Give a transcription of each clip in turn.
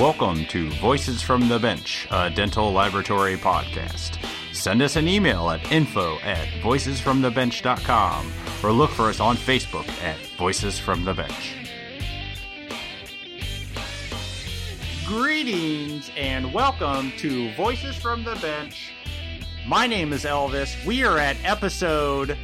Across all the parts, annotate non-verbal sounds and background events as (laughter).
Welcome to Voices from the Bench, a dental laboratory podcast. Send us an email at info at voicesfromthebench.com or look for us on Facebook at Voices from the Bench. Greetings and welcome to Voices from the Bench. My name is Elvis. We are at episode,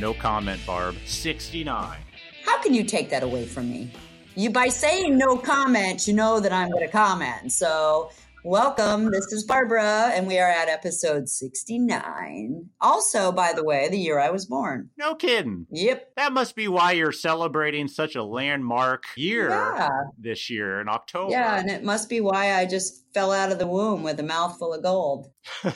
no comment, Barb, 69. How can you take that away from me? You by saying no comment, you know that I'm going to comment. So, welcome. This is Barbara, and we are at episode 69. Also, by the way, the year I was born. No kidding. Yep. That must be why you're celebrating such a landmark year Yeah. this year in October. Yeah, and it must be why I just fell out of the womb with a mouthful of gold. (laughs)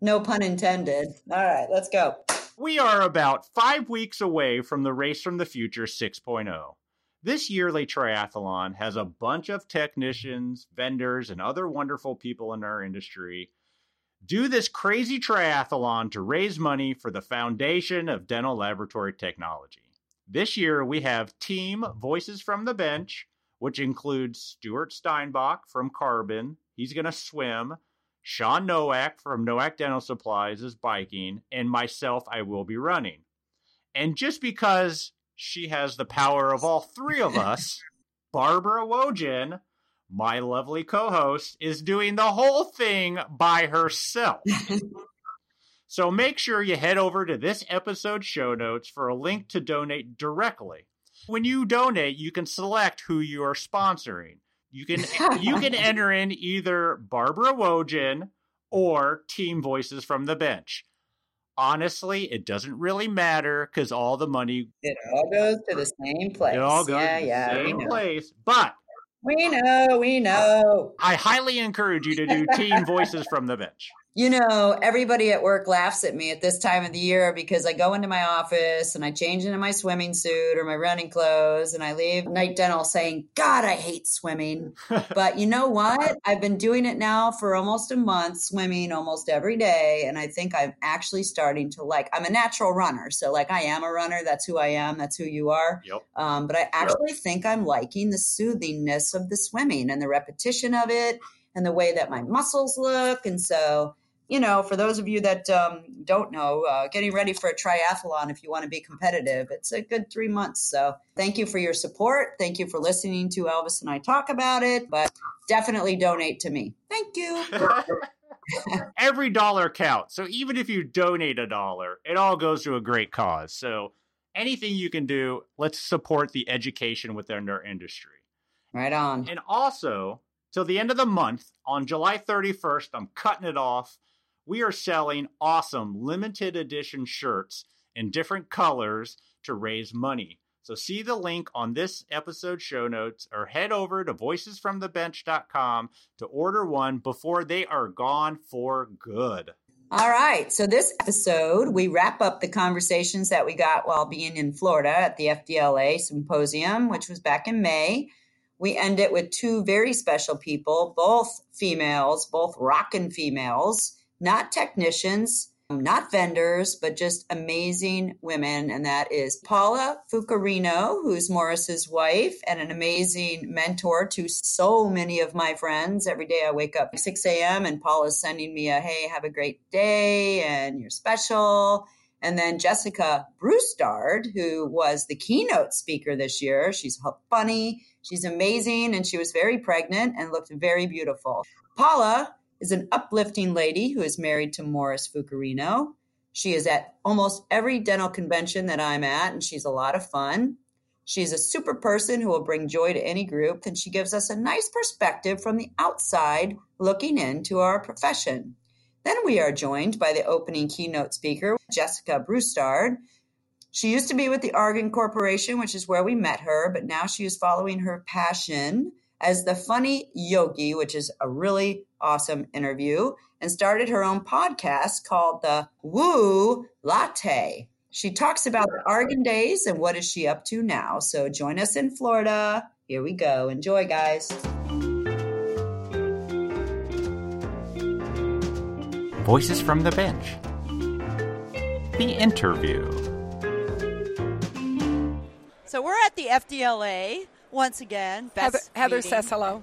No pun intended. All right, let's go. we are about five weeks away from the Race from the Future 6.0. This yearly triathlon has a bunch of technicians, vendors, and other wonderful people in our industry do this crazy triathlon to raise money for the Foundation of Dental Laboratory Technology. This year, we have Team Voices from the Bench, which includes Stuart Steinbach from Carbon. He's going to swim. Sean Nowak from Nowak Dental Supplies is biking, and myself, I will be running. And just because she has the power of all three of us, (laughs) Barbara Wojin, my lovely co host, is doing the whole thing by herself. (laughs) so make sure you head over to this episode show notes for a link to donate directly. When you donate, you can select who you are sponsoring. You can you can (laughs) enter in either Barbara Wojin or Team Voices from the Bench. Honestly, it doesn't really matter because all the money It all goes to the same place. it all goes yeah, to the yeah, we same place. But We know, we know. I highly encourage you to do Team Voices from the Bench. You know, everybody at work laughs at me at this time of the year because I go into my office and I change into my swimming suit or my running clothes and I leave night dental saying, God, I hate swimming. (laughs) but you know what? I've been doing it now for almost a month, swimming almost every day. And I think I'm actually starting to like, I'm a natural runner. So, like, I am a runner. That's who I am. That's who you are. Yep. Um, but I actually think I'm liking the soothingness of the swimming and the repetition of it and the way that my muscles look. And so, you know, for those of you that um, don't know, uh, getting ready for a triathlon if you want to be competitive, it's a good three months. So thank you for your support. Thank you for listening to Elvis and I talk about it, but definitely donate to me. Thank you. (laughs) Every dollar counts. So even if you donate a dollar, it all goes to a great cause. So anything you can do, let's support the education within our industry. right on. And also, till the end of the month, on July 31st, I'm cutting it off. We are selling awesome limited edition shirts in different colors to raise money. So see the link on this episode show notes or head over to voicesfromthebench.com to order one before they are gone for good. All right. So, this episode, we wrap up the conversations that we got while being in Florida at the FDLA symposium, which was back in May. We end it with two very special people, both females, both rockin' females, not technicians, not vendors, but just amazing women. And that is Paula Fucarino, who's Morris's wife and an amazing mentor to so many of my friends. Every day I wake up at 6 a.m. and Paula's sending me a, hey, have a great day and you're special. And then Jessica Brustard, who was the keynote speaker this year. She's funny, she's amazing, and she was very pregnant and looked very beautiful. Paula is an uplifting lady who is married to Morris Fucarino. She is at almost every dental convention that I'm at, and she's a lot of fun. She's a super person who will bring joy to any group, and she gives us a nice perspective from the outside looking into our profession. Then we are joined by the opening keynote speaker, Jessica Brustard. She used to be with the Argen Corporation, which is where we met her, but now she is following her passion as the funny yogi, which is a really awesome interview, and started her own podcast called the Woo Latte. She talks about the Argen days and what is she up to now. So join us in Florida. Here we go. Enjoy, guys. Voices from the Bench. The interview. The FDLA once again. Heather, best Heather meeting. says hello.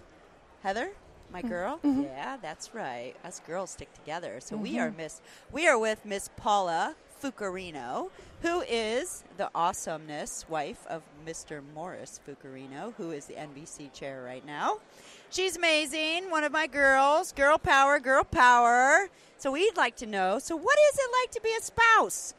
Heather? my girl. Mm-hmm. Yeah, that's right. Us girls stick together. So we are Miss. We are with Miss Paula Fucarino, who is the awesomeness wife of Mr. Morris Fucarino, who is the NBC chair right now. She's amazing. One of my girls. Girl power. Girl power. So we'd like to know. So what is it like to be a spouse?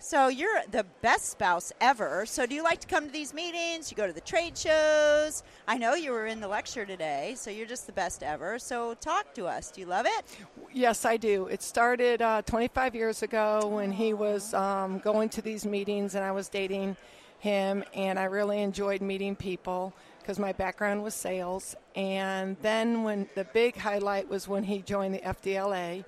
So you're the best spouse ever. So do you like to come to these meetings? You go to the trade shows? I know you were in the lecture today, so you're just the best ever. So talk to us. Do you love it? Yes, I do. It started uh, 25 years ago when he was um, going to these meetings and I was dating him, and I really enjoyed meeting people because my background was sales. And then when the big highlight was when he joined the FDLA,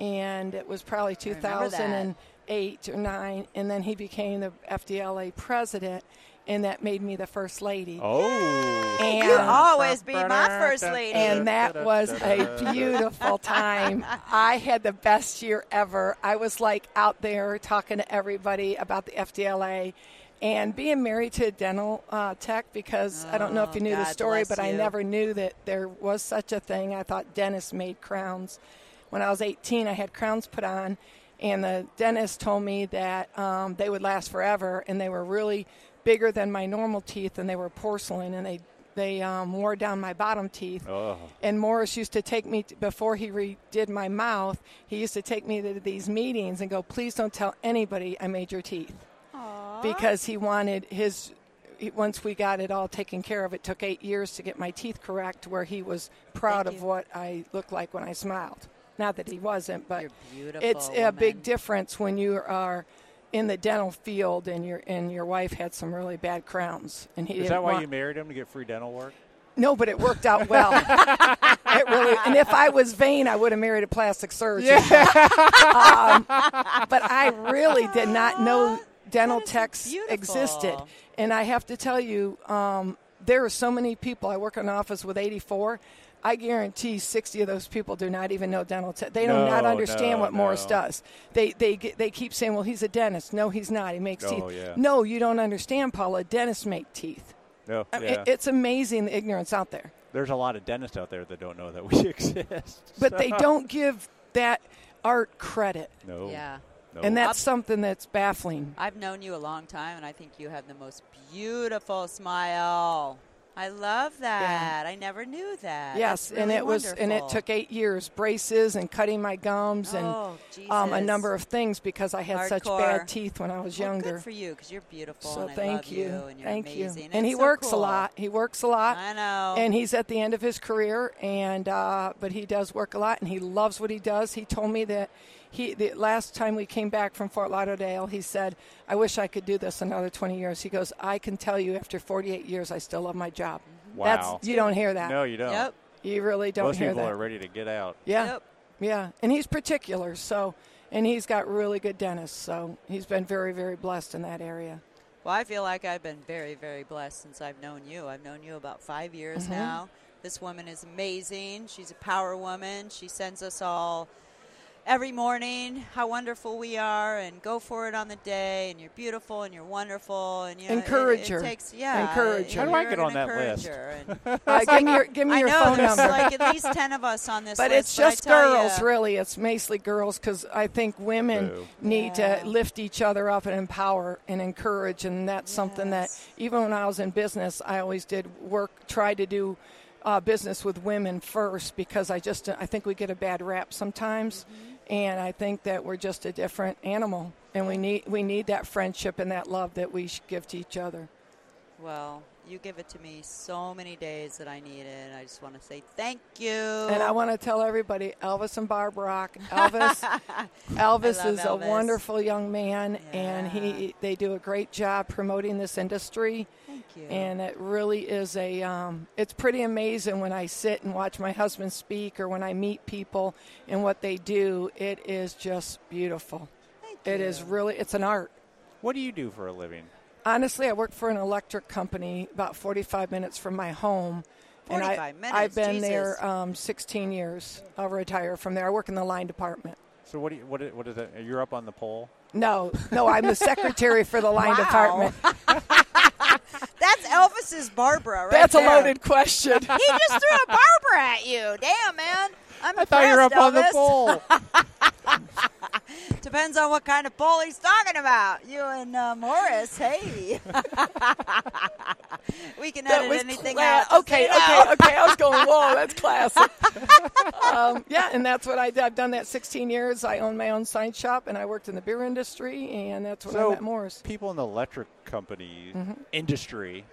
and it was probably remember that. 2008 or 9, and then he became the FDLA president, and that made me the first lady. Oh. And You always be my first lady. and that was a beautiful time. I had the best year ever. I was like out there talking to everybody about the FDLA and being married to a dental uh, tech because I don't know if you Oh, knew the story, bless but I never knew that there was such a thing. I thought dentists made crowns. When I was 18, I had crowns put on, and the dentist told me that um, they would last forever, and they were really bigger than my normal teeth, and they were porcelain, and they they um, wore down my bottom teeth. Oh. And Morris used to take me t- before he redid my mouth. He used to take me to these meetings and go, "Please don't tell anybody I made your teeth," because he wanted his. he- Once we got it all taken care of, it took eight years to get my teeth correct, where he was proud Thank of you. what I looked like when I smiled. Not that he wasn't, but You're beautiful, it's a big difference when you are in the dental field and your and your wife had some really bad crowns, and he Is that why want- you married him to get free dental work? no, but it worked out well. (laughs) it really, and if I was vain, I would have married a plastic surgeon. um, but I really did not know dental techs beautiful. existed, and I have to tell you, um, there are so many people. I work in an office with 84. I guarantee 60 of those people do not even know dental tech. They do No, not understand no, what Morris does. They they they keep saying, "Well, he's a dentist." No, he's not. He makes Oh, teeth. yeah. No, you don't understand, Paula. Dentists make teeth. No. I mean, yeah. it- it's amazing the ignorance out there. There's a lot of dentists out there that don't know that we (laughs) exist. but they don't give that art credit. No. Yeah. No. And that's something that's baffling. I've known you a long time, and I think you have the most beautiful smile. I love that. I never knew that. yes, That's and really it was and it took 8 years braces and cutting my gums and Oh, um, a number of things because I had such bad teeth when I was Well, younger. Good for you, because you're beautiful. so and I thank love you. and you're thank amazing. you. And he so works cool. a lot. He works a lot. I know. And he's at the end of his career, and uh, but he does work a lot, and he loves what he does. He told me that he the last time we came back from Fort Lauderdale, he said, "I wish I could do this another 20 years." He goes, "I can tell you, after 48 years, I still love my job." Wow. That's you don't hear that. no, you don't. Yep. You really don't Most hear people that. are ready to get out. yeah, Yep. yeah, and he's particular, so and he's got really good dentists, so he's been very, very blessed in that area. Well, I feel like I've been very, very blessed since I've known you. I've known you about five years Mm-hmm. now. This woman is amazing. She's a power woman. She sends us all every morning how wonderful we are and go for it on the day and you're beautiful and you're wonderful and you know, it- Encourage it, her. takes yeah Encourage her. How do I you're get an on that list? encourager. (laughs) Uh, give me your, give me I your know phone there's number. like at least ten of us on this But list, it's just I tell girls, ya- really. It's mostly girls because I think women Boo. need Yeah. to lift each other up and empower and encourage. And that's something that even when I was in business, I always did work, try to do uh, business with women first because I just I think we get a bad rap sometimes, and I think that we're just a different animal, and we need we need that friendship and that love that we give to each other. Well, you give it to me so many days that I need it. And I just want to say thank you. And I want to tell everybody, Elvis and Barb Rock. Elvis, (laughs) Elvis is Elvis. a wonderful young man, and he they do a great job promoting this industry. Thank you. And it really is a, um, it's pretty amazing when I sit and watch my husband speak or when I meet people and what they do. It is just beautiful. Thank It is you. really, it's an art. What do you do for a living? Honestly, I work for an electric company about 45 minutes from my home. and I, minutes, I've been Jesus. there um, 16 years. I'll retire from there. I work in the line department. So what do you, what is, what is that? You're up on the pole. No, no, I'm the secretary for the line department. (laughs) That's Elvis's Barbara, right That's there. a loaded question. (laughs) He just threw a Barbara at you. Damn, man. I'm I thought you were up impressed, on the Elvis. pole. (laughs) Depends on what kind of pole he's talking about. You and uh, Morris, hey. (laughs) we can That edit anything cla- out. Okay, okay, okay. I was going, (laughs) whoa, that's classic. um, yeah, and that's what I did. I've done that 16 years. I own my own sign shop, and I worked in the beer industry, and that's when I met Morris. people in the electric company Mm-hmm. industry,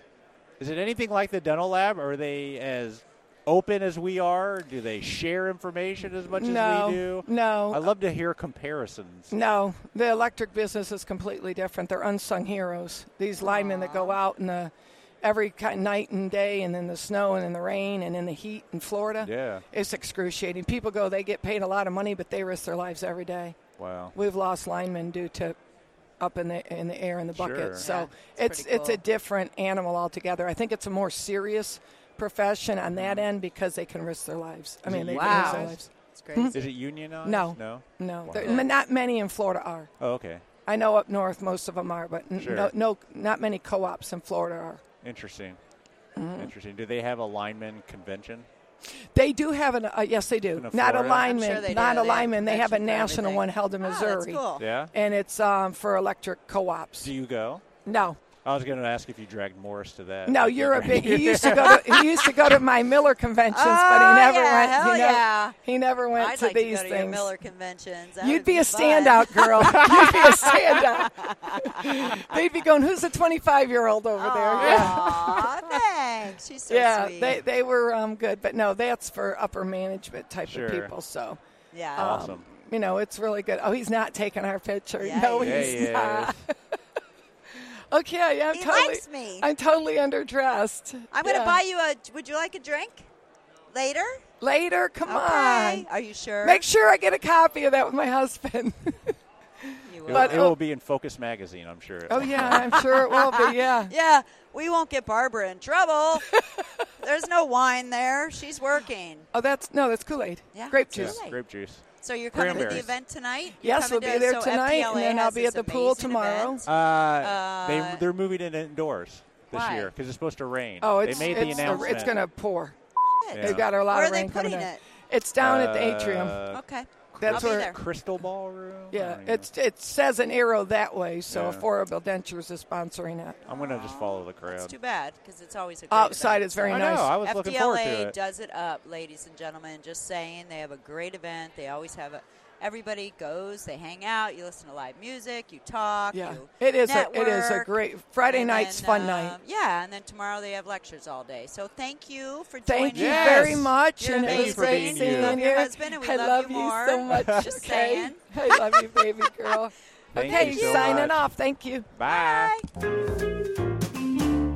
is it anything like the dental lab? Or are they as open as we are? Do they share information as much no, as we do? no, I love to hear comparisons. no. The electric business is completely different. They're unsung heroes. These linemen that go out in the every kind night and day, and in the snow and in the rain and in the heat in Florida. Yeah. It's excruciating. People go, they get paid a lot of money, but they risk their lives every day. Wow. We've lost linemen due to up in the in the air in the bucket. Sure. So Yeah, it's it's it's, a different animal altogether. I think it's a more serious profession on that end because they can risk their lives. I mean, they Wow. can risk their lives. It's crazy. Is it unionized? No. No. No, Wow. there- not many in Florida are. Oh, okay. I know up north most of them are, but n- Sure. no, no, not many co-ops in Florida are. Interesting. Mm-hmm. Interesting. Do they have a lineman convention? They do have an uh, yes, they do. Not a lineman, sure they do. not a They have lineman. They have a national one held in Oh, that's Missouri, cool. Yeah. and it's um, for electric co-ops. Do you go? no, I was going to ask if you dragged Morris to that. No, you you're a big. He used to go (laughs) to he used to go to my Miller conventions, but Oh, he never yeah, went. hell he, never, yeah. he never went I'd to like these to go to your things. Miller conventions. That You'd would be a fun. standout girl. (laughs) You'd be a standout. They'd be going, "Who's the 25 year old over there?" Yeah, thanks. She's so yeah. sweet. They they were um, good, but no, that's for upper management type Sure. of people. So yeah. Awesome. you know, it's really good. Oh, he's not taking our picture. Yeah, no, he Yeah, he's he is. not. (laughs) okay, yeah, I'm He totally. likes me. I'm totally underdressed. I'm going to Yeah. buy you a. Would you like a drink later? later. Come Okay. on. Are you sure? Make sure I get a copy of that with my husband. (laughs) You It, will. But- it will be in Focus magazine, I'm sure. oh yeah, I'm sure it will be. Yeah. (laughs) yeah, we won't get Barbara in trouble. (laughs) There's no wine there. She's working. Oh, that's no, that's Kool Aid. Yeah, Grape juice. Right. Grape juice. So you're coming to the event tonight? You're Yes, we'll be to- there so tonight, FDLA and then I'll be at the pool tomorrow. event. Uh, they Uh, they're moving it indoors this Why? year because it's supposed to rain. Oh, it's they made it's, the announcement. it's going to pour. Yeah. They've got a lot Where of are they rain coming putting it? It's down at the atrium. Uh, Okay. That's I'll be where. there. Crystal Ballroom. I Yeah, don't even it's it says an arrow that way, so Yeah. Affordable Dentures is sponsoring it. I'm gonna just follow the That's crowd. too bad because it's always a great Outside event. is very I nice. know. I was looking forward to FDLA it. does it up, ladies and gentlemen. Just saying, they have a great event. They always have a. Everybody goes, they hang out, you listen to live music, you talk, Yeah, you it is. A, it is a great Friday night's then, fun um, night. Yeah, and then tomorrow they have lectures all day. So thank you for Thank joining you Yes. very much, You're and it was amazing. great being seeing you. Love your husband, and we I love love you you more. so much. (laughs) Just okay, saying. I love you, baby girl. (laughs) Thank okay, you so signing much. off. Thank you. Bye.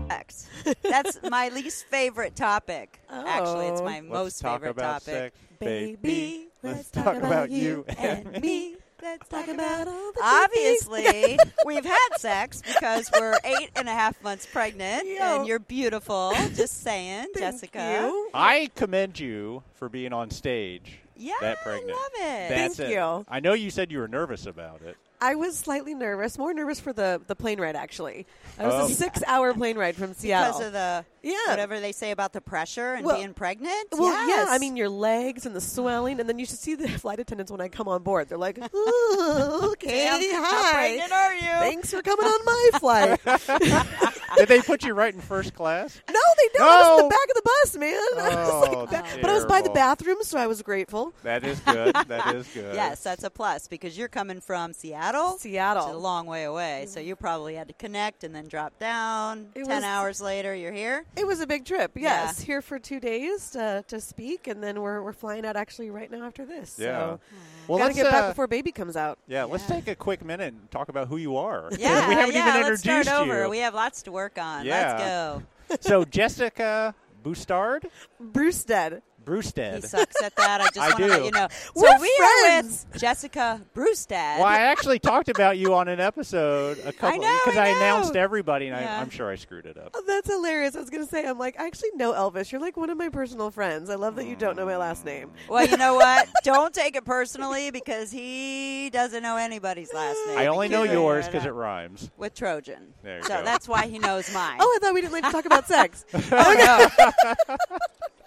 Sex. That's my least favorite topic. Actually, it's my Let's most talk favorite about topic. sex, Baby, Let's talk about you and me. Let's talk about all the Obviously, (laughs) we've had sex because we're eight and a half months pregnant, Yeah. and you're beautiful. Just saying, Jessica. you. I commend you for being on stage. Yeah, that pregnant. I love it. That's Thank it. you. I know you said you were nervous about it. I was slightly nervous, more nervous for the, the plane ride, actually. It was Oh. a six hour plane ride from Seattle. because of the Yeah. whatever they say about the pressure and Well- being pregnant. well, yes. yeah, I mean, your legs and the swelling, and then you should see the (laughs) flight attendants when I come on board. They're like, (laughs) "Ooh, okay, Damn, how hi. pregnant are you? Thanks for coming on my flight. (laughs) Did they put you right in first class? no, they don't. I was in the back of the bus, man. I was Oh, like that- But I was by the terrible. bathroom, so I was grateful. That is good. That is good. Yes, that's a plus because you're coming from Seattle. Seattle. It's a long way away, so you probably had to connect and then drop down. It Ten was- hours later, you're here. It was a big trip, Yeah. yes. Here for two days to, to speak, and then we're, we're flying out actually right now after this. Yeah. So Well, gotta let's, get back uh, before baby comes out. Yeah, let's take a quick minute and talk about who you are. (laughs) Yeah, we haven't yeah, even let's introduced start over. you. We have lots to work on. Yeah. Let's go. so Jessica Boustard, Bruce dead. Brewstead. He sucks at that. I (laughs) just I want to do. let you know. So We're we are friends. with Jessica Brewstad. Well, I actually talked about you on an episode a (laughs) couple know, because I I, know. announced everybody, and Yeah. I, I'm sure I screwed it up. Oh, that's hilarious. I was going to say, I'm like, I actually know Elvis. You're like one of my personal friends. I love that you don't know my last name. (laughs) Well, you know what? Don't take it personally because he doesn't know anybody's last name. I only know yours because it rhymes. with Trojan. There you so go. that's why he knows oh, mine. Oh, I thought we didn't like to talk about sex. Oh, no.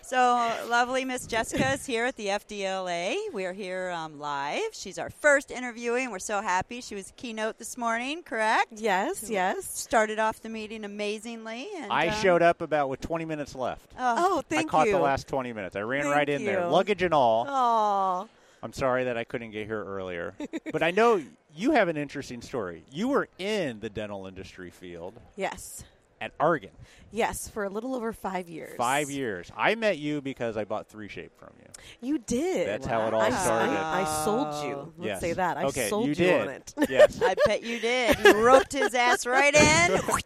So lovely Miss Jessica is here at the FDLA. We're here um, live. She's our first interviewee, and We're so happy. She was a keynote this morning, correct? Yes, yes. Started off the meeting amazingly. And, I um, showed up about with 20 minutes left. Oh, Oh, thank you. I caught you. the last 20 minutes. I ran Thank right in there, luggage and all. Aw. I'm sorry that I couldn't get here earlier. (laughs) but I know you have an interesting story. You were in the dental industry field Yes. At Argen. Yes, for a little over five years. Five years. I met you because I bought 3Shape from you. You did. That's how it all started. I, I sold you. Let's yes. say that. I okay, sold you you, did. on it. yes. (laughs) I bet you did. You roped his ass right in. (laughs) I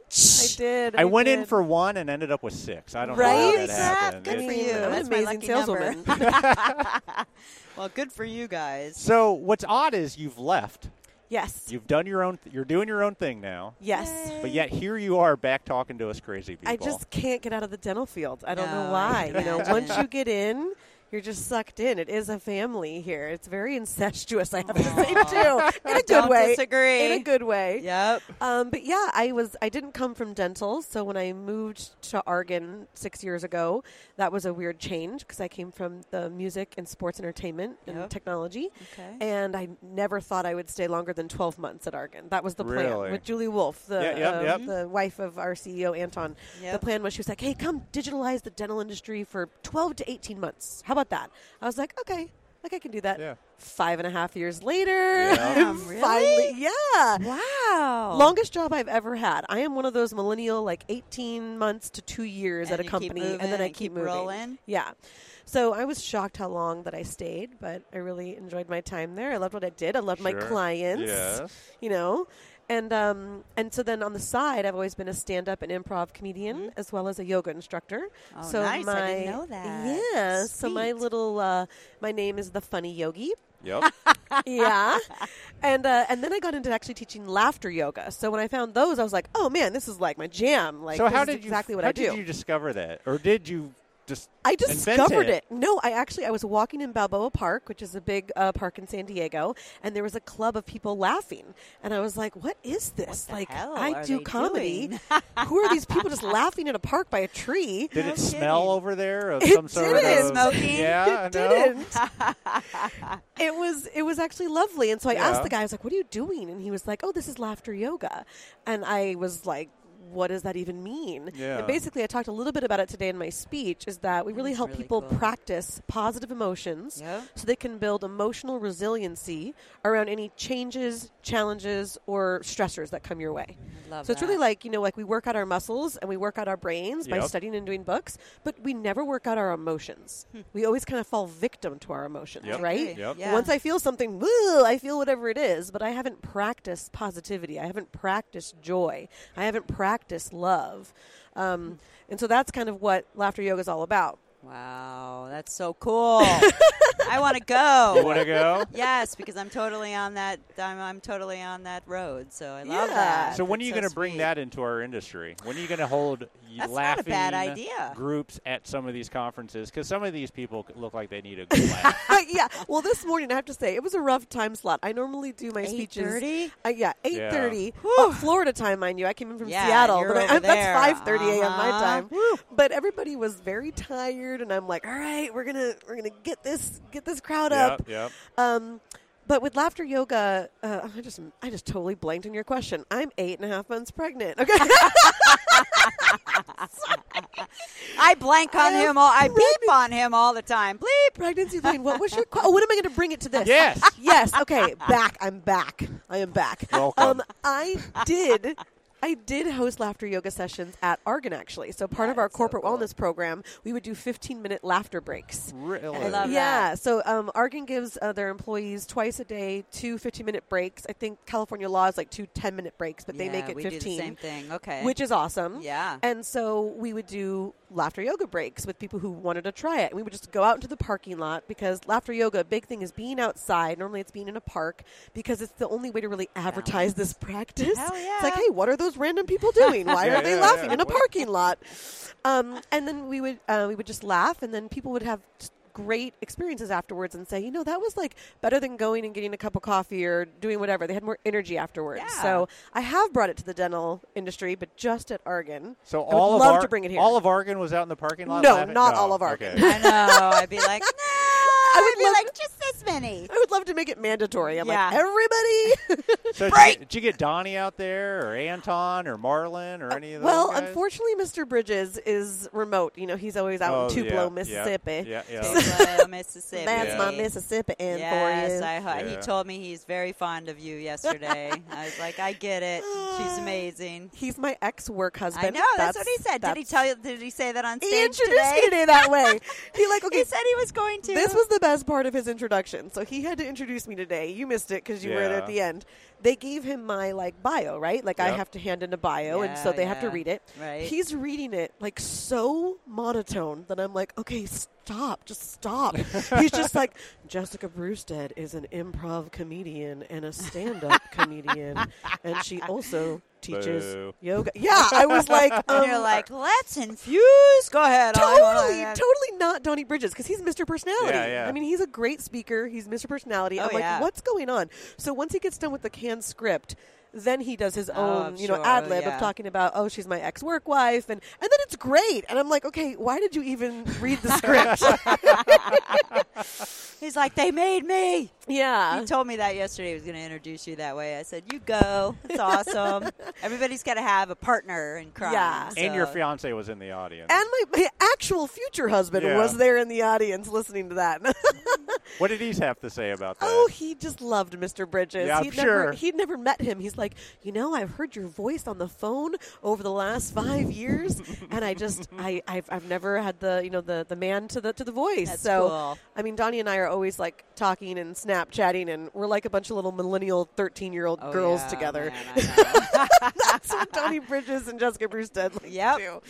did. I went in for one and ended up with six. I don't Right? know how that happened. good I for you. I'm an That's my amazing lucky saleswoman. number. (laughs) well, good for you guys. So what's odd is you've left. Yes. You've done your own. You're doing your own thing now. yes. But yet here you are back talking to us crazy people. I just can't get out of the dental field. I don't No, know why. You know, once you get in, you're just sucked in. It is a family here. It's very incestuous, I have to say too, in a (laughs) good way. disagree. In a good way. Yep. Um, but yeah, I was I didn't come from dental, so when I moved to Argen six years ago, that was a weird change because I came from the music and sports entertainment and Yep. technology, Okay. and I never thought I would stay longer than twelve months at Argen. That was the plan Really? with Julie Woolf, the Yeah, yep, uh, yep. the wife of our CEO Anton. Yep. The plan was she was like, "Hey, come digitalize the dental industry for twelve to eighteen months. How about that?" I was like, "Okay." Like I can do that. Yeah. Five and a half years later, Yeah. (laughs) I'm really? finally, yeah. Wow. Longest job I've ever had. I am one of those millennial, like 18 months to two years And at a company, moving and then I and keep, keep moving. rolling? Yeah. So I was shocked how long that I stayed, but I really enjoyed my time there. I loved what I did. I loved my clients. Yes. You know, and um, and so then on the side, I've always been a stand-up and improv comedian as well as a yoga instructor. Oh, so nice. My, I didn't know that. Yeah. So my little, uh, my name is the Funny Yogi Yep. (laughs) yeah, and uh, and then I got into actually teaching laughter yoga. So when I found those, I was like, oh man, this is like my jam. Like, so this how is did you? exactly what how I do? did you discover that, or did you just? I discovered it? it. No, I actually I was walking in Balboa Park, which is a big uh, park in San Diego, and there was a club of people laughing, and I was like, "What is this? the like, I do comedy. Who are these people just (laughs) laughing in a park by a tree?" Did No it smell over there of It some sort didn't. of Smoking? Yeah, it didn't. (laughs) it was it was actually lovely, and so I Yeah. asked the guy, I was like, "What are you doing?" And he was like, "Oh, this is laughter yoga," and I was like. What does that even mean? Yeah. And basically, I talked a little bit about it today in my speech. Is that we really That's help really people cool. practice positive emotions, Yep. so they can build emotional resiliency around any changes, challenges, or stressors that come your way. Love So it's really like, you know, like we work out our muscles and we work out our brains by studying and doing books, but we never work out our emotions. we always kind of fall victim to our emotions, Yep. right? Yep. Yeah. Once I feel something, woo, I feel whatever it is, but I haven't practiced positivity. I haven't practiced joy. I haven't practiced love. Um, and so that's kind of what laughter yoga is all about. Wow, that's so cool. I want to go. (laughs) You want to go? Yes, because I'm totally on that. I'm, I'm totally on that road. So I love Yeah. that. So when are you so going to bring that into our industry? When are you going to hold y- (laughs) That's not a laughing bad idea. groups at some of these conferences? Because some of these people look like they need a good (laughs) laugh. yeah. Well, this morning I have to say it was a rough time slot. I normally do my speeches. 8:30? Uh, yeah, eight thirty. Whew. Oh, Florida time, mind you. I came in from Yeah, Seattle, you're but I, there. that's five thirty a.m. my Uh-huh. time. But everybody was very tired, and I'm like, all right, we're gonna we're gonna get this get this crowd up. yep, yep. Um, but with laughter yoga, uh, I just I just totally blanked on your question. I'm eight and a half months pregnant. Okay. (laughs) I blank on I him all. I pregnant. beep on him all the time. Bleep. pregnancy lane. What was your? Qu- oh, what am I going to bring it to this? Yes. yes. Okay, back. I'm back. I am back. Welcome. Um, I did. I did host laughter yoga sessions at Argen actually. So part of our That's so corporate cool. wellness program, we would do 15 minute laughter breaks. Really? I love yeah, so um, Argen gives uh, their employees twice a day two 15 minute breaks. I think California law is like two 10 minute breaks, but they make it we 15. do the same thing. Okay. Which is awesome. Yeah. And so we would do laughter yoga breaks with people who wanted to try it. And we would just go out into the parking lot because laughter yoga, big thing is being outside. Normally it's being in a park because it's the only way to really advertise this practice. Hell It's like, hey, what are those random people doing? Why (laughs) Yeah, are they yeah, laughing yeah. in a parking lot? Um, and then we would uh, we would just laugh, and then people would have great experiences afterwards and say, you know, that was like better than going and getting a cup of coffee or doing whatever. They had more energy afterwards. Yeah. So I have brought it to the dental industry, but just at Argen. So I would all of love Ar- to bring it here. All of Argen was out in the parking lot. No, laughing? not all of Argen. Okay. I know. I'd be like, no. (laughs) I would would be love- like, just this many. I would love to make it mandatory. I'm Yeah. like, everybody. (laughs) So did Break! you, did you get Donnie out there, or Anton, or Marlon, or uh, any of those? well, guys? unfortunately, Mr. Bridges is remote. You know, he's always out Oh, in Tupelo, yeah, yeah, Mississippi. Yeah, yeah. (laughs) Tupelo, Mississippi. That's my Mississippi in Yes, for you. I, heard- he told me he's very fond of you yesterday. (laughs) I was like, I get it. She's uh, amazing. He's my ex-work husband. I know. That's, what he said. Did he tell you? Did he say that on He introduced today? me today that way. He like okay. He said he was going to. This was the best part of his introduction. So he had to introduce me today. You missed it because you were there at the end. They gave him my like bio, right? Like I have to hand in a bio, and so Yeah, they have to read it. Right. He's reading it like so monotone that I'm like, okay, stop, just stop. He's just like, Jessica Brewstead is an improv comedian and a stand-up (laughs) comedian, and she also teaches Boo. yoga. Yeah, I was like, (laughs) and um, you're like, let's infuse. Go ahead. I wanna- totally, totally not Donnie Bridges because he's Mr. Personality. Yeah, yeah. I mean, he's a great speaker. He's Mr. Personality. Oh, I'm like, yeah. what's going on? So once he gets done with the canned script. Then he does his Oh, own, you know, sure, ad lib yeah. of talking about, oh, she's my ex work wife, and and then it's great. And I'm like, okay, why did you even read the script? (laughs) (laughs) He's like, they made me. Yeah, He told me that yesterday. He was going to introduce you that way. I said, "You go. It's awesome. (laughs) Everybody's got to have a partner in crime." Yeah. and your fiance was in the audience. and my, my actual future husband Yeah. was there in the audience listening to that. (laughs) what did he have to say about that? Oh, he just loved Mr. Bridges. Yeah, he'd sure. never he'd never met him. He's like, you know, I've heard your voice on the phone over the last five years, (laughs) and I just I I've, I've never had the you know the the man to the to the voice. That's so cool. I mean, Donnie and I are always like talking and Snapchatting, and we're like a bunch of little millennial thirteen year old Oh, girls yeah, together. man, (laughs) That's what Donnie Bridges and Jessica Brewstead like Yep. to do.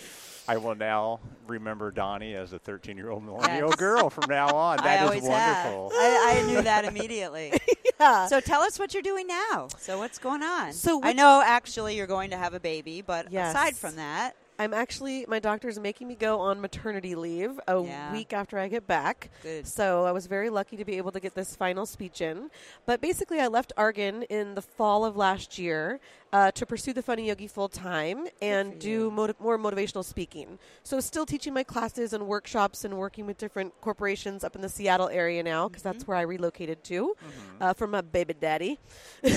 I will now remember Donnie as a 13 year old millennial Yes. girl from now on. (laughs) I That is wonderful. I, I knew that immediately. (laughs) Yeah. So tell us what you're doing now. So what's going on? So I know actually you're going to have a baby, but Yes. aside from that, I'm actually my doctor's making me go on maternity leave a Yeah. week after I get back. Good. So I was very lucky to be able to get this final speech in. But basically, I left Argen in the fall of last year uh, to pursue the Funny Yogi full time and do you. motiv- more motivational speaking. So still teaching my classes and workshops and working with different corporations up in the Seattle area now because Mm-hmm. that's where I relocated to uh, from my baby daddy. good.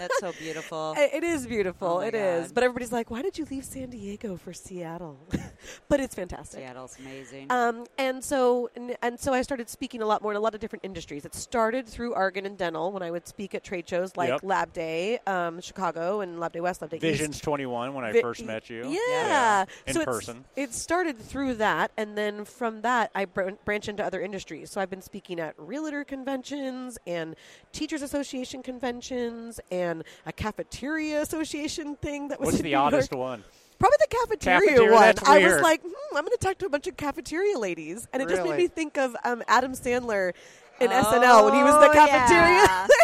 that's so beautiful. (laughs) It is beautiful. Oh my It is. God. But everybody's like, why did you leave San Diego for Seattle? (laughs) but it's fantastic. Seattle's amazing. Um, and so and, and so I started speaking a lot more in a lot of different industries. It started through Argen and Dental when I would speak at trade shows like Yep. Lab Day, um, Chicago, and Lab Day West, Lab Day Visions East. 21 when I Vi- first met you. Yeah, In so person. It started through that, and then from that, I br- branched into other industries. So I've been speaking at realtor conventions and teachers association conventions and a cafeteria association thing that was What's in the New York. oddest one? Probably the cafeteria, Cafeteria, one. I was like, hmm, I'm going to talk to a bunch of cafeteria ladies, and it just made me think of um, Adam Sandler in SNL when he was the Oh, cafeteria. yeah. (laughs)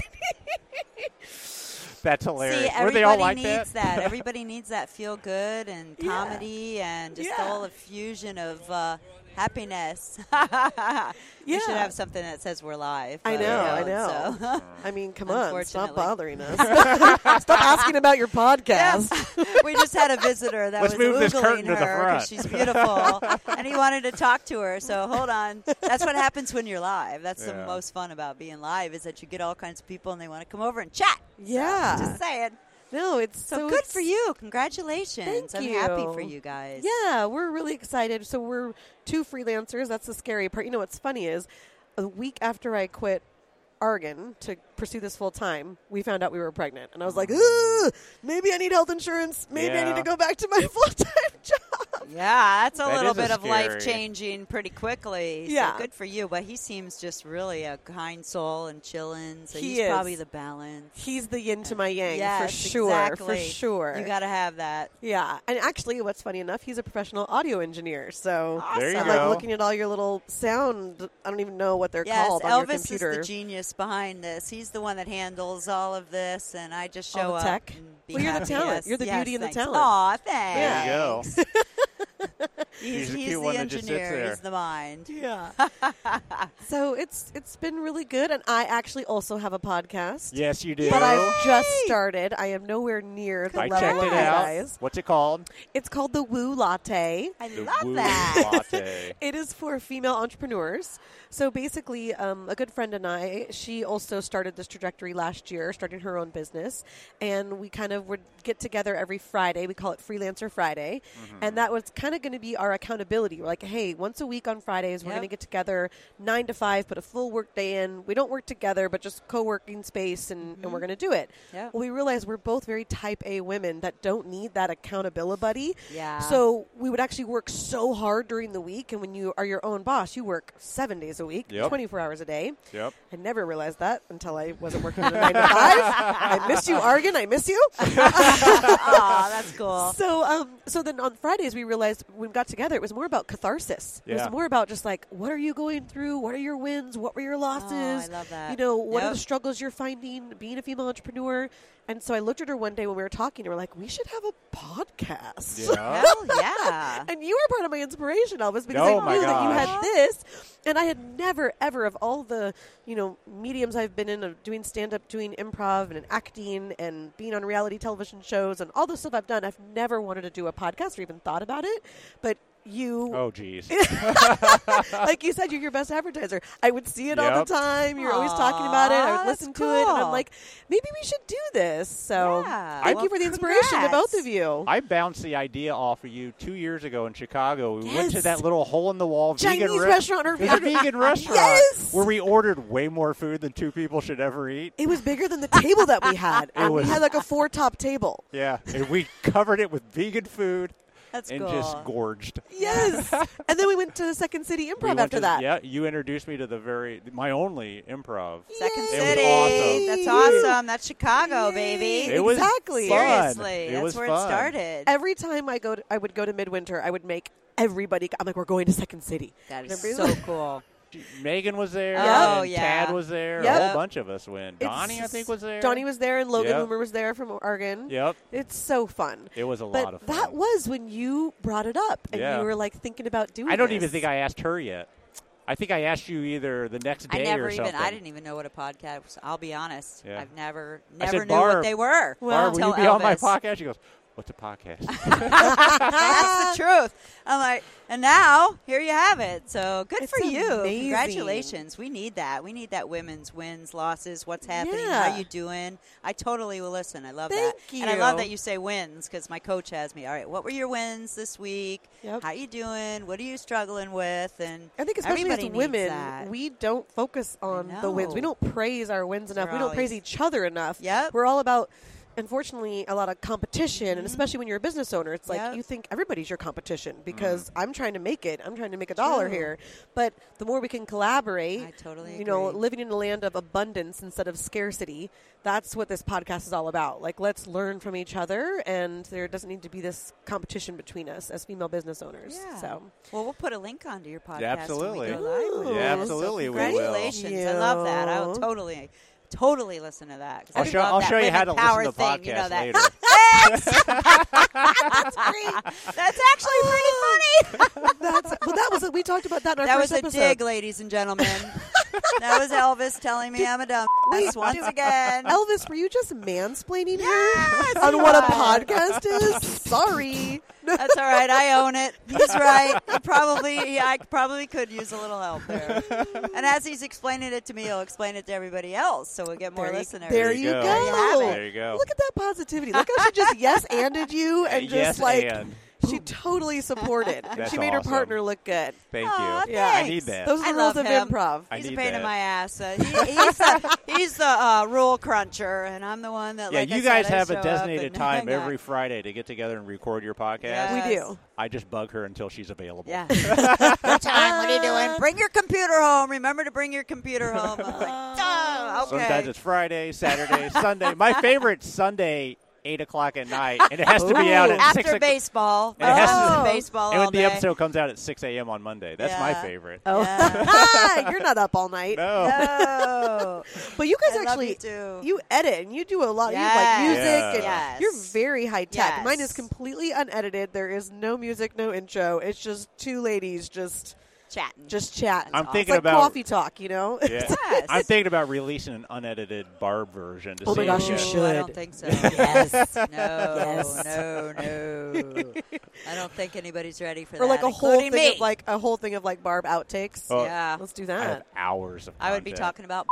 That's hilarious. See, Were they all everybody like needs that? that. (laughs) Everybody needs that feel good and Yeah. comedy and just the Yeah. whole fusion of uh, happiness. (laughs) We should have something that says we're live. I know, I know. so- I mean, come on, stop Unfortunately. bothering us. (laughs) (laughs) stop asking about your podcast. Yes. we just had a visitor that Let's was move this oogling curtain to the front. she's beautiful, and he wanted to talk to her. So hold on. That's what happens when you're live. That's the most fun about being live is that you get all kinds of people and they want to come over and chat. Yeah. Just saying. No, it's So, so, good it's- for you. Congratulations. Thank I'm happy for you guys. Yeah, we're really excited. So we're two freelancers. That's the scary part. You know what's funny is a week after I quit Argen to pursue this full time, we found out we were pregnant, and I was like, maybe I need health insurance. Maybe I need to go back to my (laughs) full time job. (laughs) Yeah, that's a That little is a bit of life changing pretty quickly. Yeah. So good for you. But he seems just really a kind soul and chilling. So He he's is. probably the balance. He's the yin to my yang yes, for sure. exactly. For sure. You got to have that. yeah, and actually, what's funny enough, he's a professional audio engineer. So There you I'm like looking at all your little sound. I don't even know what they're Yes, called on your Elvis is the genius behind this. He's the one that handles all of this, and I just All show the up. tech? and be Well, you're the talent. Yes, You're the yes, beauty and the talent. Aw, thanks. There you thanks. go. (laughs) He's, He's the he's cute the one that just sits engineer. He's the mind. Yeah. (laughs) so it's it's been really good, and I actually also have a podcast. Yes, you do. But I've just started. I am nowhere near the I level checked of it out. guys. What's it called? It's called the Woo Latte. I The love Woo that. Latte. (laughs) It is for female entrepreneurs. So basically, um, a good friend and I, she also started this trajectory last year, starting her own business. And we kind of would get together every Friday. We call it Freelancer Friday. And that was kind of going to be our accountability. We're like, hey, once a week on Fridays, we're Yep. going to get together nine to five, put a full work day in. We don't work together, but just co working space, and, and we're going to do it. Yep. Well, we realized we're both very type A women that don't need that accountability buddy. Yeah. So we would actually work so hard during the week, and when you are your own boss, you work seven days a week, Yep. 24 hours a day. Yep. I never realized that until I wasn't working in a nine to five. I miss you, Argen. I miss you. (laughs) Aw, that's cool. (laughs) So, um, so then on Fridays we realized we got together, it was more about catharsis. It was more about just like, what are you going through? What are your wins? What were your losses? Oh, I love that. You know, what are the struggles you're finding being a female entrepreneur? And so I looked at her one day when we were talking, and we're like, we should have a podcast. Yeah. Hell (laughs) yeah. And you were part of my inspiration, Elvis, because Oh I my knew that you had this, and I had never, ever, of all the you know mediums I've been in, of doing stand up, doing improv, and acting, and being on reality television shows, and all the stuff I've done, I've never wanted to do a podcast or even thought about it. But you, Oh, geez. (laughs) like you said, you're your best advertiser. I would see it all the time. You're always talking about it. I would listen to it, and I'm like, maybe we should do this. So Yeah. thank Well, you for the inspiration to both of you. I bounced the idea off of you two years ago in Chicago. We went to that little hole in the wall Chinese vegan re- restaurant or It vegan restaurant Yes! where we ordered way more food than two people should ever eat. It was bigger than the table that we had. (laughs) and was- we had like a four top table. Yeah, and we covered it with vegan food That's and cool. just gorged. Yes. (laughs) and then we went to Second City Improv went after to- that. Yeah, you introduced me to the very my only improv. Second Yay. It was City. awesome. That's awesome. That's Chicago, baby. It was Exactly. fun. Seriously. It that's was where fun. it started. Every time I go, to, I would go to Midwinter. I would make everybody. I'm like, we're going to Second City. that is so cool. Megan was there. Oh, and yeah. Tad was there. Yep. A whole bunch of us went. It's- Donnie, I think, was there. Donnie was there, and Logan Yep. Loomer was there from Oregon. Yep. It's so fun. It was a but lot of fun. that was when you brought it up, and Yeah. you were like thinking about doing. I don't this. even think I asked her yet. I think I asked you either the next day I never or even. something. I didn't even know what a podcast. was. I'll be honest. Yeah. I've never, never said, knew "Barb, what they were. Barb, will you until be on my podcast? She goes, "What's a podcast?" (laughs) That's the truth. I'm like, and now here you have it. So good It's for you. amazing. Congratulations. We need that. We need that women's wins, losses, what's happening, Yeah. how you doing. I totally will listen. I love Thank that. And I love that you say wins because my coach has me. All right, what were your wins this week? Yep. How you doing? What are you struggling with? And I think especially everybody as women, that. we don't focus on the wins. We don't praise our wins enough. We're we don't praise each other enough. Yep. We're all about unfortunately a lot of competition and mm-hmm. especially when you're a business owner it's like Yep. you think everybody's your competition mm-hmm. because i'm trying to make it i'm trying to make a dollar True. here but the more we can collaborate I totally you know living in a land of abundance instead of scarcity that's what this podcast is all about like let's learn from each other and there doesn't need to be this competition between us as female business owners Yeah. so Well, we'll put a link onto your podcast. absolutely. When we go live with you. Yeah, absolutely So we will. congratulations. I love that. I will you. totally, totally listen to that. 'cause I I'll show, I'll that show you how to power listen to podcasts thing, you know, that. later. (laughs) That's great. That's actually pretty funny. (laughs) that's well that was we talked about that in our that first was a episode dig, ladies and gentlemen. That was Elvis telling me I'm a dumb. Wait, once did- again. Elvis, were you just mansplaining Yes, her on what a podcast is? Sorry. That's all right. I own it. He's right. He probably, I probably could use a little help there. And as he's explaining it to me, he'll explain it to everybody else, so we'll get more There listeners. there There you you go. go. There you have it. There you go. Look at that positivity. Look how she just (laughs) yes anded you and just like and she totally supported. (laughs) That's she made her partner look good. thank Aw, you. Yeah, I thanks. need that. Those are the rules love of him. improv. I He's a need pain in that. my ass. Uh, (laughs) he, he's the, he's the uh, rule cruncher, and I'm the one that. yeah, like I you said, guys I have show a up designated and (laughs) time hang out. every Friday to get together and record your podcast. Yes. We do. I just bug her until she's available. Yeah. what time? What are you doing? Bring your computer home. Remember to bring your computer home. I'm like, oh, okay. Sometimes it's Friday, Saturday, Sunday. My favorite Sunday, eight o'clock at night, (laughs) and it has to be out at after six o'clock. baseball. And it has oh. to- baseball And all when the day. episode comes out at six a.m. on Monday, that's my favorite. Oh, Yeah. (laughs) Ah, you're not up all night. No, No. But you guys I love actually you too. you edit and you do a lot. You Yes. have like music Yeah. and Yes. you're very high tech. Mine is completely unedited. There is no music, no intro. It's just two ladies just Chatting. just chatting. I'm it's thinking like about- coffee talk, you know. Yeah. (laughs) Yes. I'm thinking about releasing an unedited Barb version. To Oh my see gosh, you it- should. I don't think so. Yes. (laughs) No, Yes. no, no. I don't think anybody's ready for or that. like a whole thing me. of like a whole thing of like Barb outtakes. Oh, yeah. Let's do I have that. hours of. I would be talking about.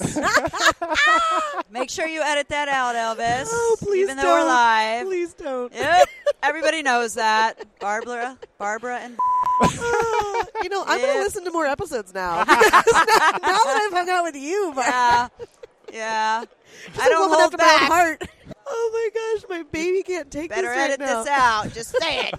(laughs) Make sure you edit that out, Elvis. Oh, please Even though don't. we're live. Please don't. Yep. (laughs) Everybody knows that. Barbara, Barbara, and (laughs) uh, you know, I'm Yeah. gonna listen to more episodes now because now, now that I've hung out with you, Barb, yeah, yeah. I don't hold after my back. heart. Oh my gosh, my baby can't take Better this right edit now. this out. Just say it.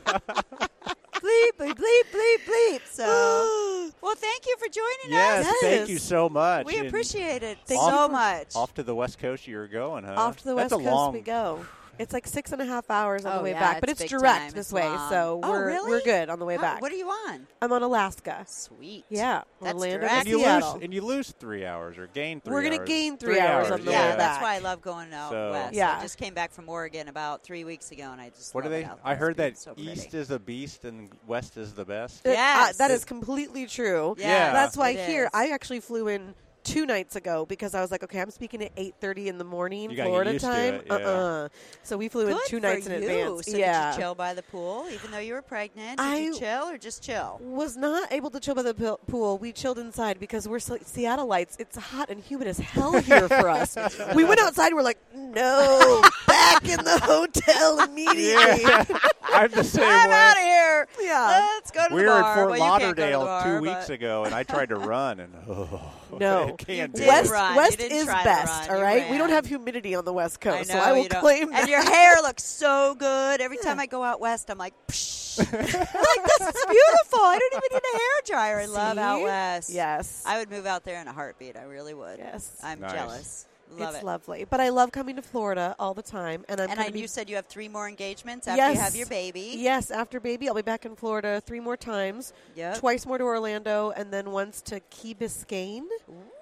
Bleep, bleep, bleep, bleep, bleep. So, (sighs) well, thank you for joining Yes, us. thank you so much. We And appreciate it Thank so you for- much. Off to the West Coast you're going, huh? Off to the That's west coast long, we go. It's like six and a half hours on Oh, the way yeah, back, but it's it's direct time. this It's way, long. so Oh, we're really? we're good on the way How- back. What are you on? I'm on Alaska. Sweet. Yeah, That's Orlando direct. And you Seattle. lose, and you lose three hours or gain 3 We're gonna hours. gain three hours on the yeah, way back. Yeah, that's why I love going out So- west. Yeah. I just came back from Oregon about three weeks ago, and I just What are they? I heard that so east is a beast and west is the best. It- uh, that is completely true. Yeah. That's why here. I actually flew in two nights ago because I was like, okay, I'm speaking at 8:30 in the morning You Florida time. it, yeah. Uh-uh. So we flew in two for nights in advance. So yeah. did you chill by the pool, even though you were pregnant? Did I- you chill or just chill? was not able to chill by the pil- pool. We chilled inside because we're so- Seattleites. It's hot and humid as hell here for us. (laughs) we went outside. We're like, no, (laughs) back in the hotel (laughs) immediately. Yeah, I'm the same I'm out of here. Yeah. Let's go to We the were in bar. Fort well, you can't go to the Lauderdale bar, two weeks ago, and I tried to run, and oh, (laughs) No. Can't You do did West, run. West is best. all right? All we don't have humidity on the West I Coast, know, so I will you don't. claim And your hair looks (laughs) so good. Every time I go out west, I'm like, Psh. (laughs) I'm like, this is beautiful. I don't even need a hair dryer. I love out west. Yes, I would move out there in a heartbeat. I really would. Yes. I'm Nice. jealous. Love it's it. lovely. But I love coming to Florida all the time, and I'm and I, you said you have three more engagements after yes, you have your baby. Yes, after baby, I'll be back in Florida three more times. Yep. Twice more to Orlando, and then once to Key Biscayne.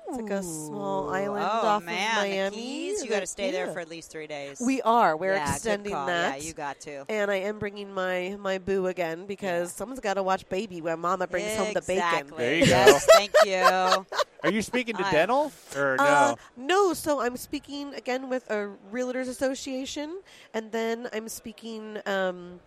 It's like a small island oh off man, of the Miami. Keys, you got to that- stay there for at least three days. We are. We're Yeah, good extending call. that. Yeah, you got to. and I am bringing my my boo again because Yeah. someone's got to watch baby when Mama brings home the bacon. There you yes, go. Thank you. (laughs) Are you speaking to I- dental or no? Uh, no, so I'm speaking again with a Realtors Association, and then I'm speaking um,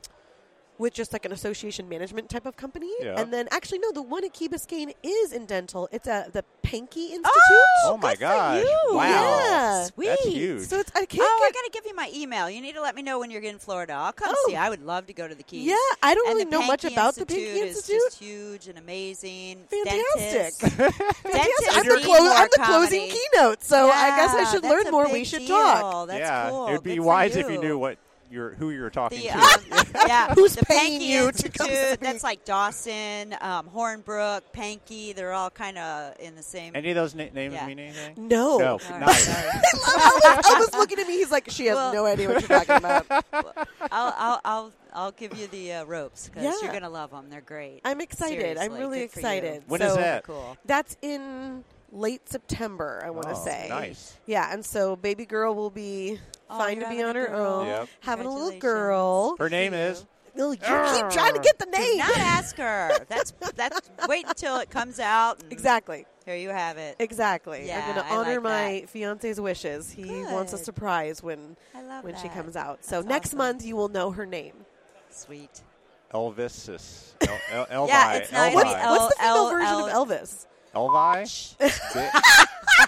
with just like an association management type of company. Yeah. And then actually, no, the one at Key Biscayne is in dental. It's at the Pankey Institute. Oh, oh, my good for gosh! Wow, Yeah. Sweet. that's huge. So it's I can't Oh, I got to give you my email. You need to let me know when you're in Florida. I'll come Oh. see. I would love to go to the Keys. yeah, I don't and really the know much Pankey about the Institute Pankey is Institute. just huge and amazing. Fantastic. (laughs) Fantastic. Dentists I'm the, clo- I'm the closing comedy. keynote, so I guess I should learn more. We should deal. talk. That's yeah, cool. it would be Good wise if you you. knew what you're who you're talking The, to. (laughs) um, yeah, Who's the paying Pankey you to come Institute, speak? That's like Dawson, um, Hornbrook, Pankey. They're all kind of in the same. Any of those na- names Yeah. mean anything? No. No, All right, nice. sorry. (laughs) I was looking at me. He's like, she has Well- no idea what you're talking about. (laughs) I'll, I'll, I'll, I'll give you the uh, ropes because Yeah. you're gonna love them. They're great. I'm excited. I'm really good excited. When so is that? Cool. That's in late September, I want to Oh, say. nice. Yeah, and so baby girl will be Oh, fine you're to be on her own, Yep. having a little girl. Her name is. You keep trying to get the Do name. not ask her. That's that's. Wait until it comes out. Exactly. Here you have it. Exactly. Yeah, I'm going to honor like my fiance's wishes. He wants a surprise when I love when she comes out. So That's next awesome. month you will know her name. Sweet. Elvis is El, (laughs) El, Yeah, it's not What's, Elvi. Elvi. what's the female L- version L- of Elvis? Elvi? (laughs)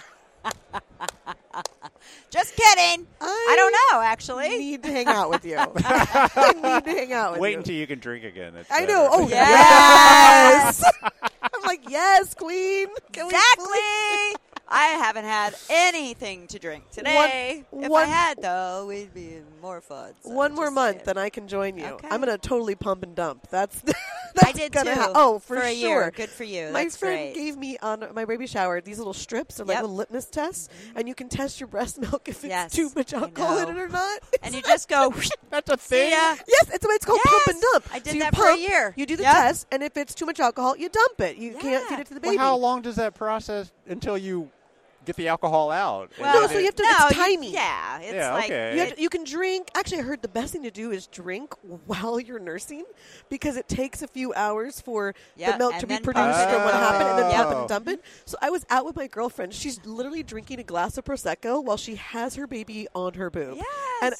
Just kidding. I don't know. Actually. (laughs) (laughs) I need to hang out with you. I need to hang out with you. Wait you. until you can drink again. It's I better. know. Oh Yes. yes. (laughs) I'm like yes, queen. Can Exactly. I haven't had anything to drink today. if I had, though, we'd be in more fun. so One more month, saying. and I can join you. Okay. I'm gonna totally pump and dump. That's. That's I did gonna too. ha- oh, for, a sure. year. Good for you. My That's friend great. gave me on my baby shower these little strips. They're like Yep. little litmus tests, mm-hmm. and you can test your breast (laughs) milk if it's Yes, too much alcohol in it or not. (laughs) and you just go. (laughs) That's a See thing. ya. Yes, it's it's called pump and dump. I did so you that for a year. You do the Yep. test, and if it's too much alcohol, you dump it. You can't feed it to the Well, baby. how long does that process until you get the alcohol out. Well, No, so you have to- no, it's you- tiny. yeah, it's Yeah, like okay. You, have to- you can drink. Actually, I heard the best thing to do is drink while you're nursing because it takes a few hours for Yeah, the milk to be produced pump it from what up. happened and then pump it Oh. and dump it. So I was out with my girlfriend. She's literally drinking a glass of prosecco while she has her baby on her boob. Yes,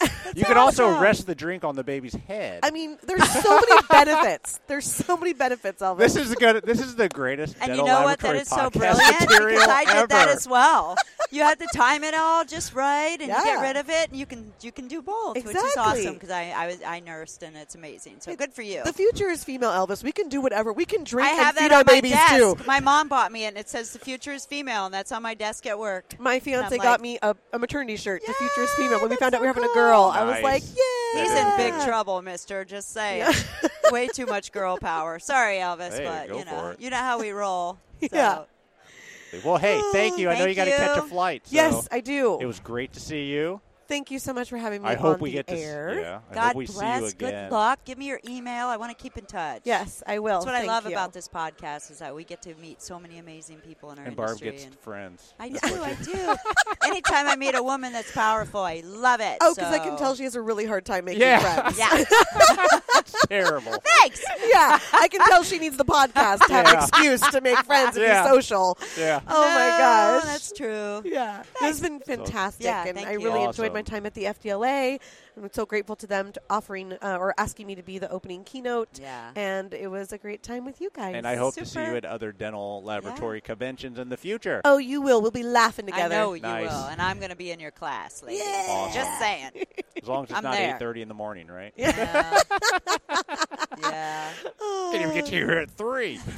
And (laughs) you can also rest the drink on the baby's head. I mean, there's so many (laughs) benefits. There's so many benefits, Elvis. this is good. This is the greatest. And you know what? That is so brilliant because I did that as well. You have to time it all just right, and you get rid of it, and you can you can do both, which is awesome. Because I I, was, I nursed, and it's amazing. So good for you. the future is female Elvis. We can do whatever. We can drink I have and feed that our on my babies desk. too. My mom bought me it, and it says the future is female, and that's on my desk at work. My fiance I'm got like- me a, a maternity shirt. the future is female. When we that's found out we were having cool. a girl, I was like, "Yeah." He's in big trouble, Mister. Just saying. Way too much girl power. Sorry, Elvis, Hey, but you know, you know how we roll. (laughs) So. Yeah. Well, hey, thank you. I know Thank you got to catch a flight. So Yes, I do. It was great to see you. Thank you so much for having me I on hope we the get to. air. Yeah, I God hope we see you bless. again. Good luck. Give me your email. I want to keep in touch. Yes, I will. That's what I love you. about this podcast is that we get to meet so many amazing people in our And Barb industry. gets and friends. I do. That's what I do. (laughs) Anytime I meet a woman that's powerful, I love it. Oh, because I can tell she has a really hard time making Yeah. friends. Yeah. (laughs) terrible. Thanks. yeah, I can tell she needs the podcast to have Yeah. an excuse to make friends and Yeah. be social. Yeah. Oh my No, gosh, that's true. Yeah, this has been fantastic, Yeah, and thank I you. really enjoyed my Awesome. time at the FDLA. I'm so grateful to them to offering uh, or asking me to be the opening keynote. Yeah. and it was a great time with you guys. And I hope to see you at other dental laboratory conventions in the future. Oh, you will. We'll be laughing together. I know you Nice. will, and I'm going to be in your class, ladies. Yeah. Awesome. Just saying. As long as it's I'm not there. eight thirty in the morning, right? Yeah. yeah. Didn't even get to here at three. (laughs)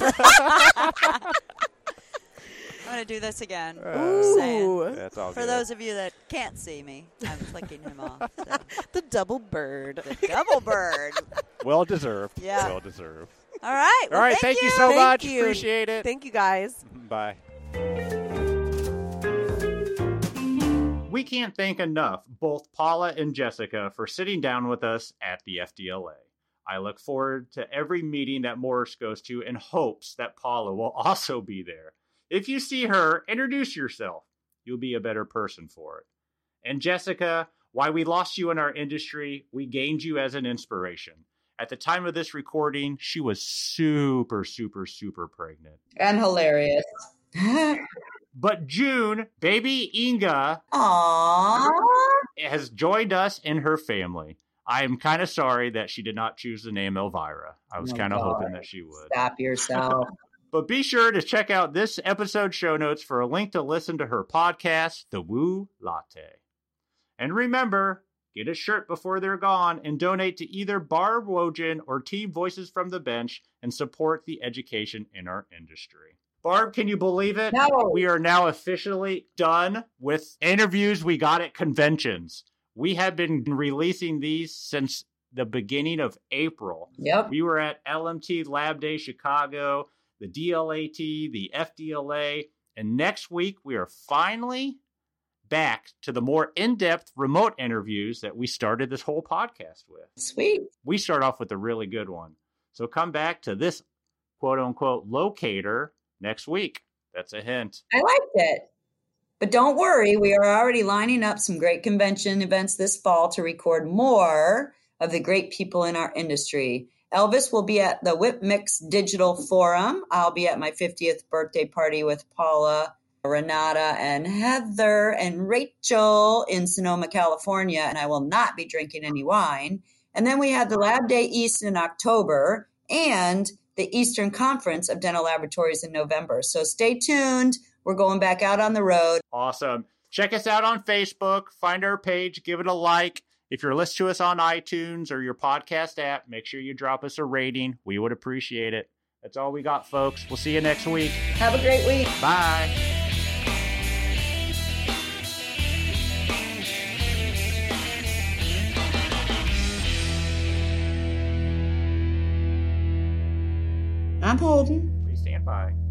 I'm going to do this again. Ooh. That's all For good. those of you that can't see me, I'm flicking him off. So. (laughs) the double bird. The double bird. (laughs) well deserved. Yeah. Well deserved. All right. All well, right. Thank, Thank, you so Thank much. you. Appreciate it. Thank you, guys. Mm-hmm, bye. We can't thank enough both Paula and Jessica for sitting down with us at the FDLA. I look forward to every meeting that Morris goes to in hopes that Paula will (laughs) also be there. If you see her, introduce yourself. You'll be a better person for it. And Jessica, why we lost you in our industry, we gained you as an inspiration. At the time of this recording, she was super, super, super pregnant. And hilarious. (laughs) But June, baby Inga, Aww. has joined us in her family. I am kind of sorry that she did not choose the name Elvira. I was Oh, kind of hoping that she would. Stop yourself. But be sure to check out this episode show notes for a link to listen to her podcast, The Woo Latte. And remember, get a shirt before they're gone and donate to either Barb Wojan or Team Voices from the Bench and support the education in our industry. Barb, can you believe it? No. We are now officially done with interviews we got at conventions. We have been releasing these since the beginning of April. Yep. We were at LMT Lab Day Chicago, the DLAT, the FDLA, and next week we are finally back to the more in depth remote interviews that we started this whole podcast with. Sweet. We start off with a really good one. So come back to this quote unquote locator next week. That's a hint. I liked it. But don't worry, we are already lining up some great convention events this fall to record more of the great people in our industry. Elvis will be at the Whip Mix Digital Forum. I'll be at my 50th birthday party with Paula, Renata, and Heather and Rachel in Sonoma, California, and I will not be drinking any wine. And then we have the Lab Day East in October and the Eastern Conference of Dental Laboratories in November. So stay tuned. We're going back out on the road. Awesome. Check us out on Facebook. Find our page. Give it a like. If you're listening to us on iTunes or your podcast app, make sure you drop us a rating. We would appreciate it. That's all we got, folks. We'll see you next week. Have a great week. Bye. I'm holding. Please stand by. Please stand by.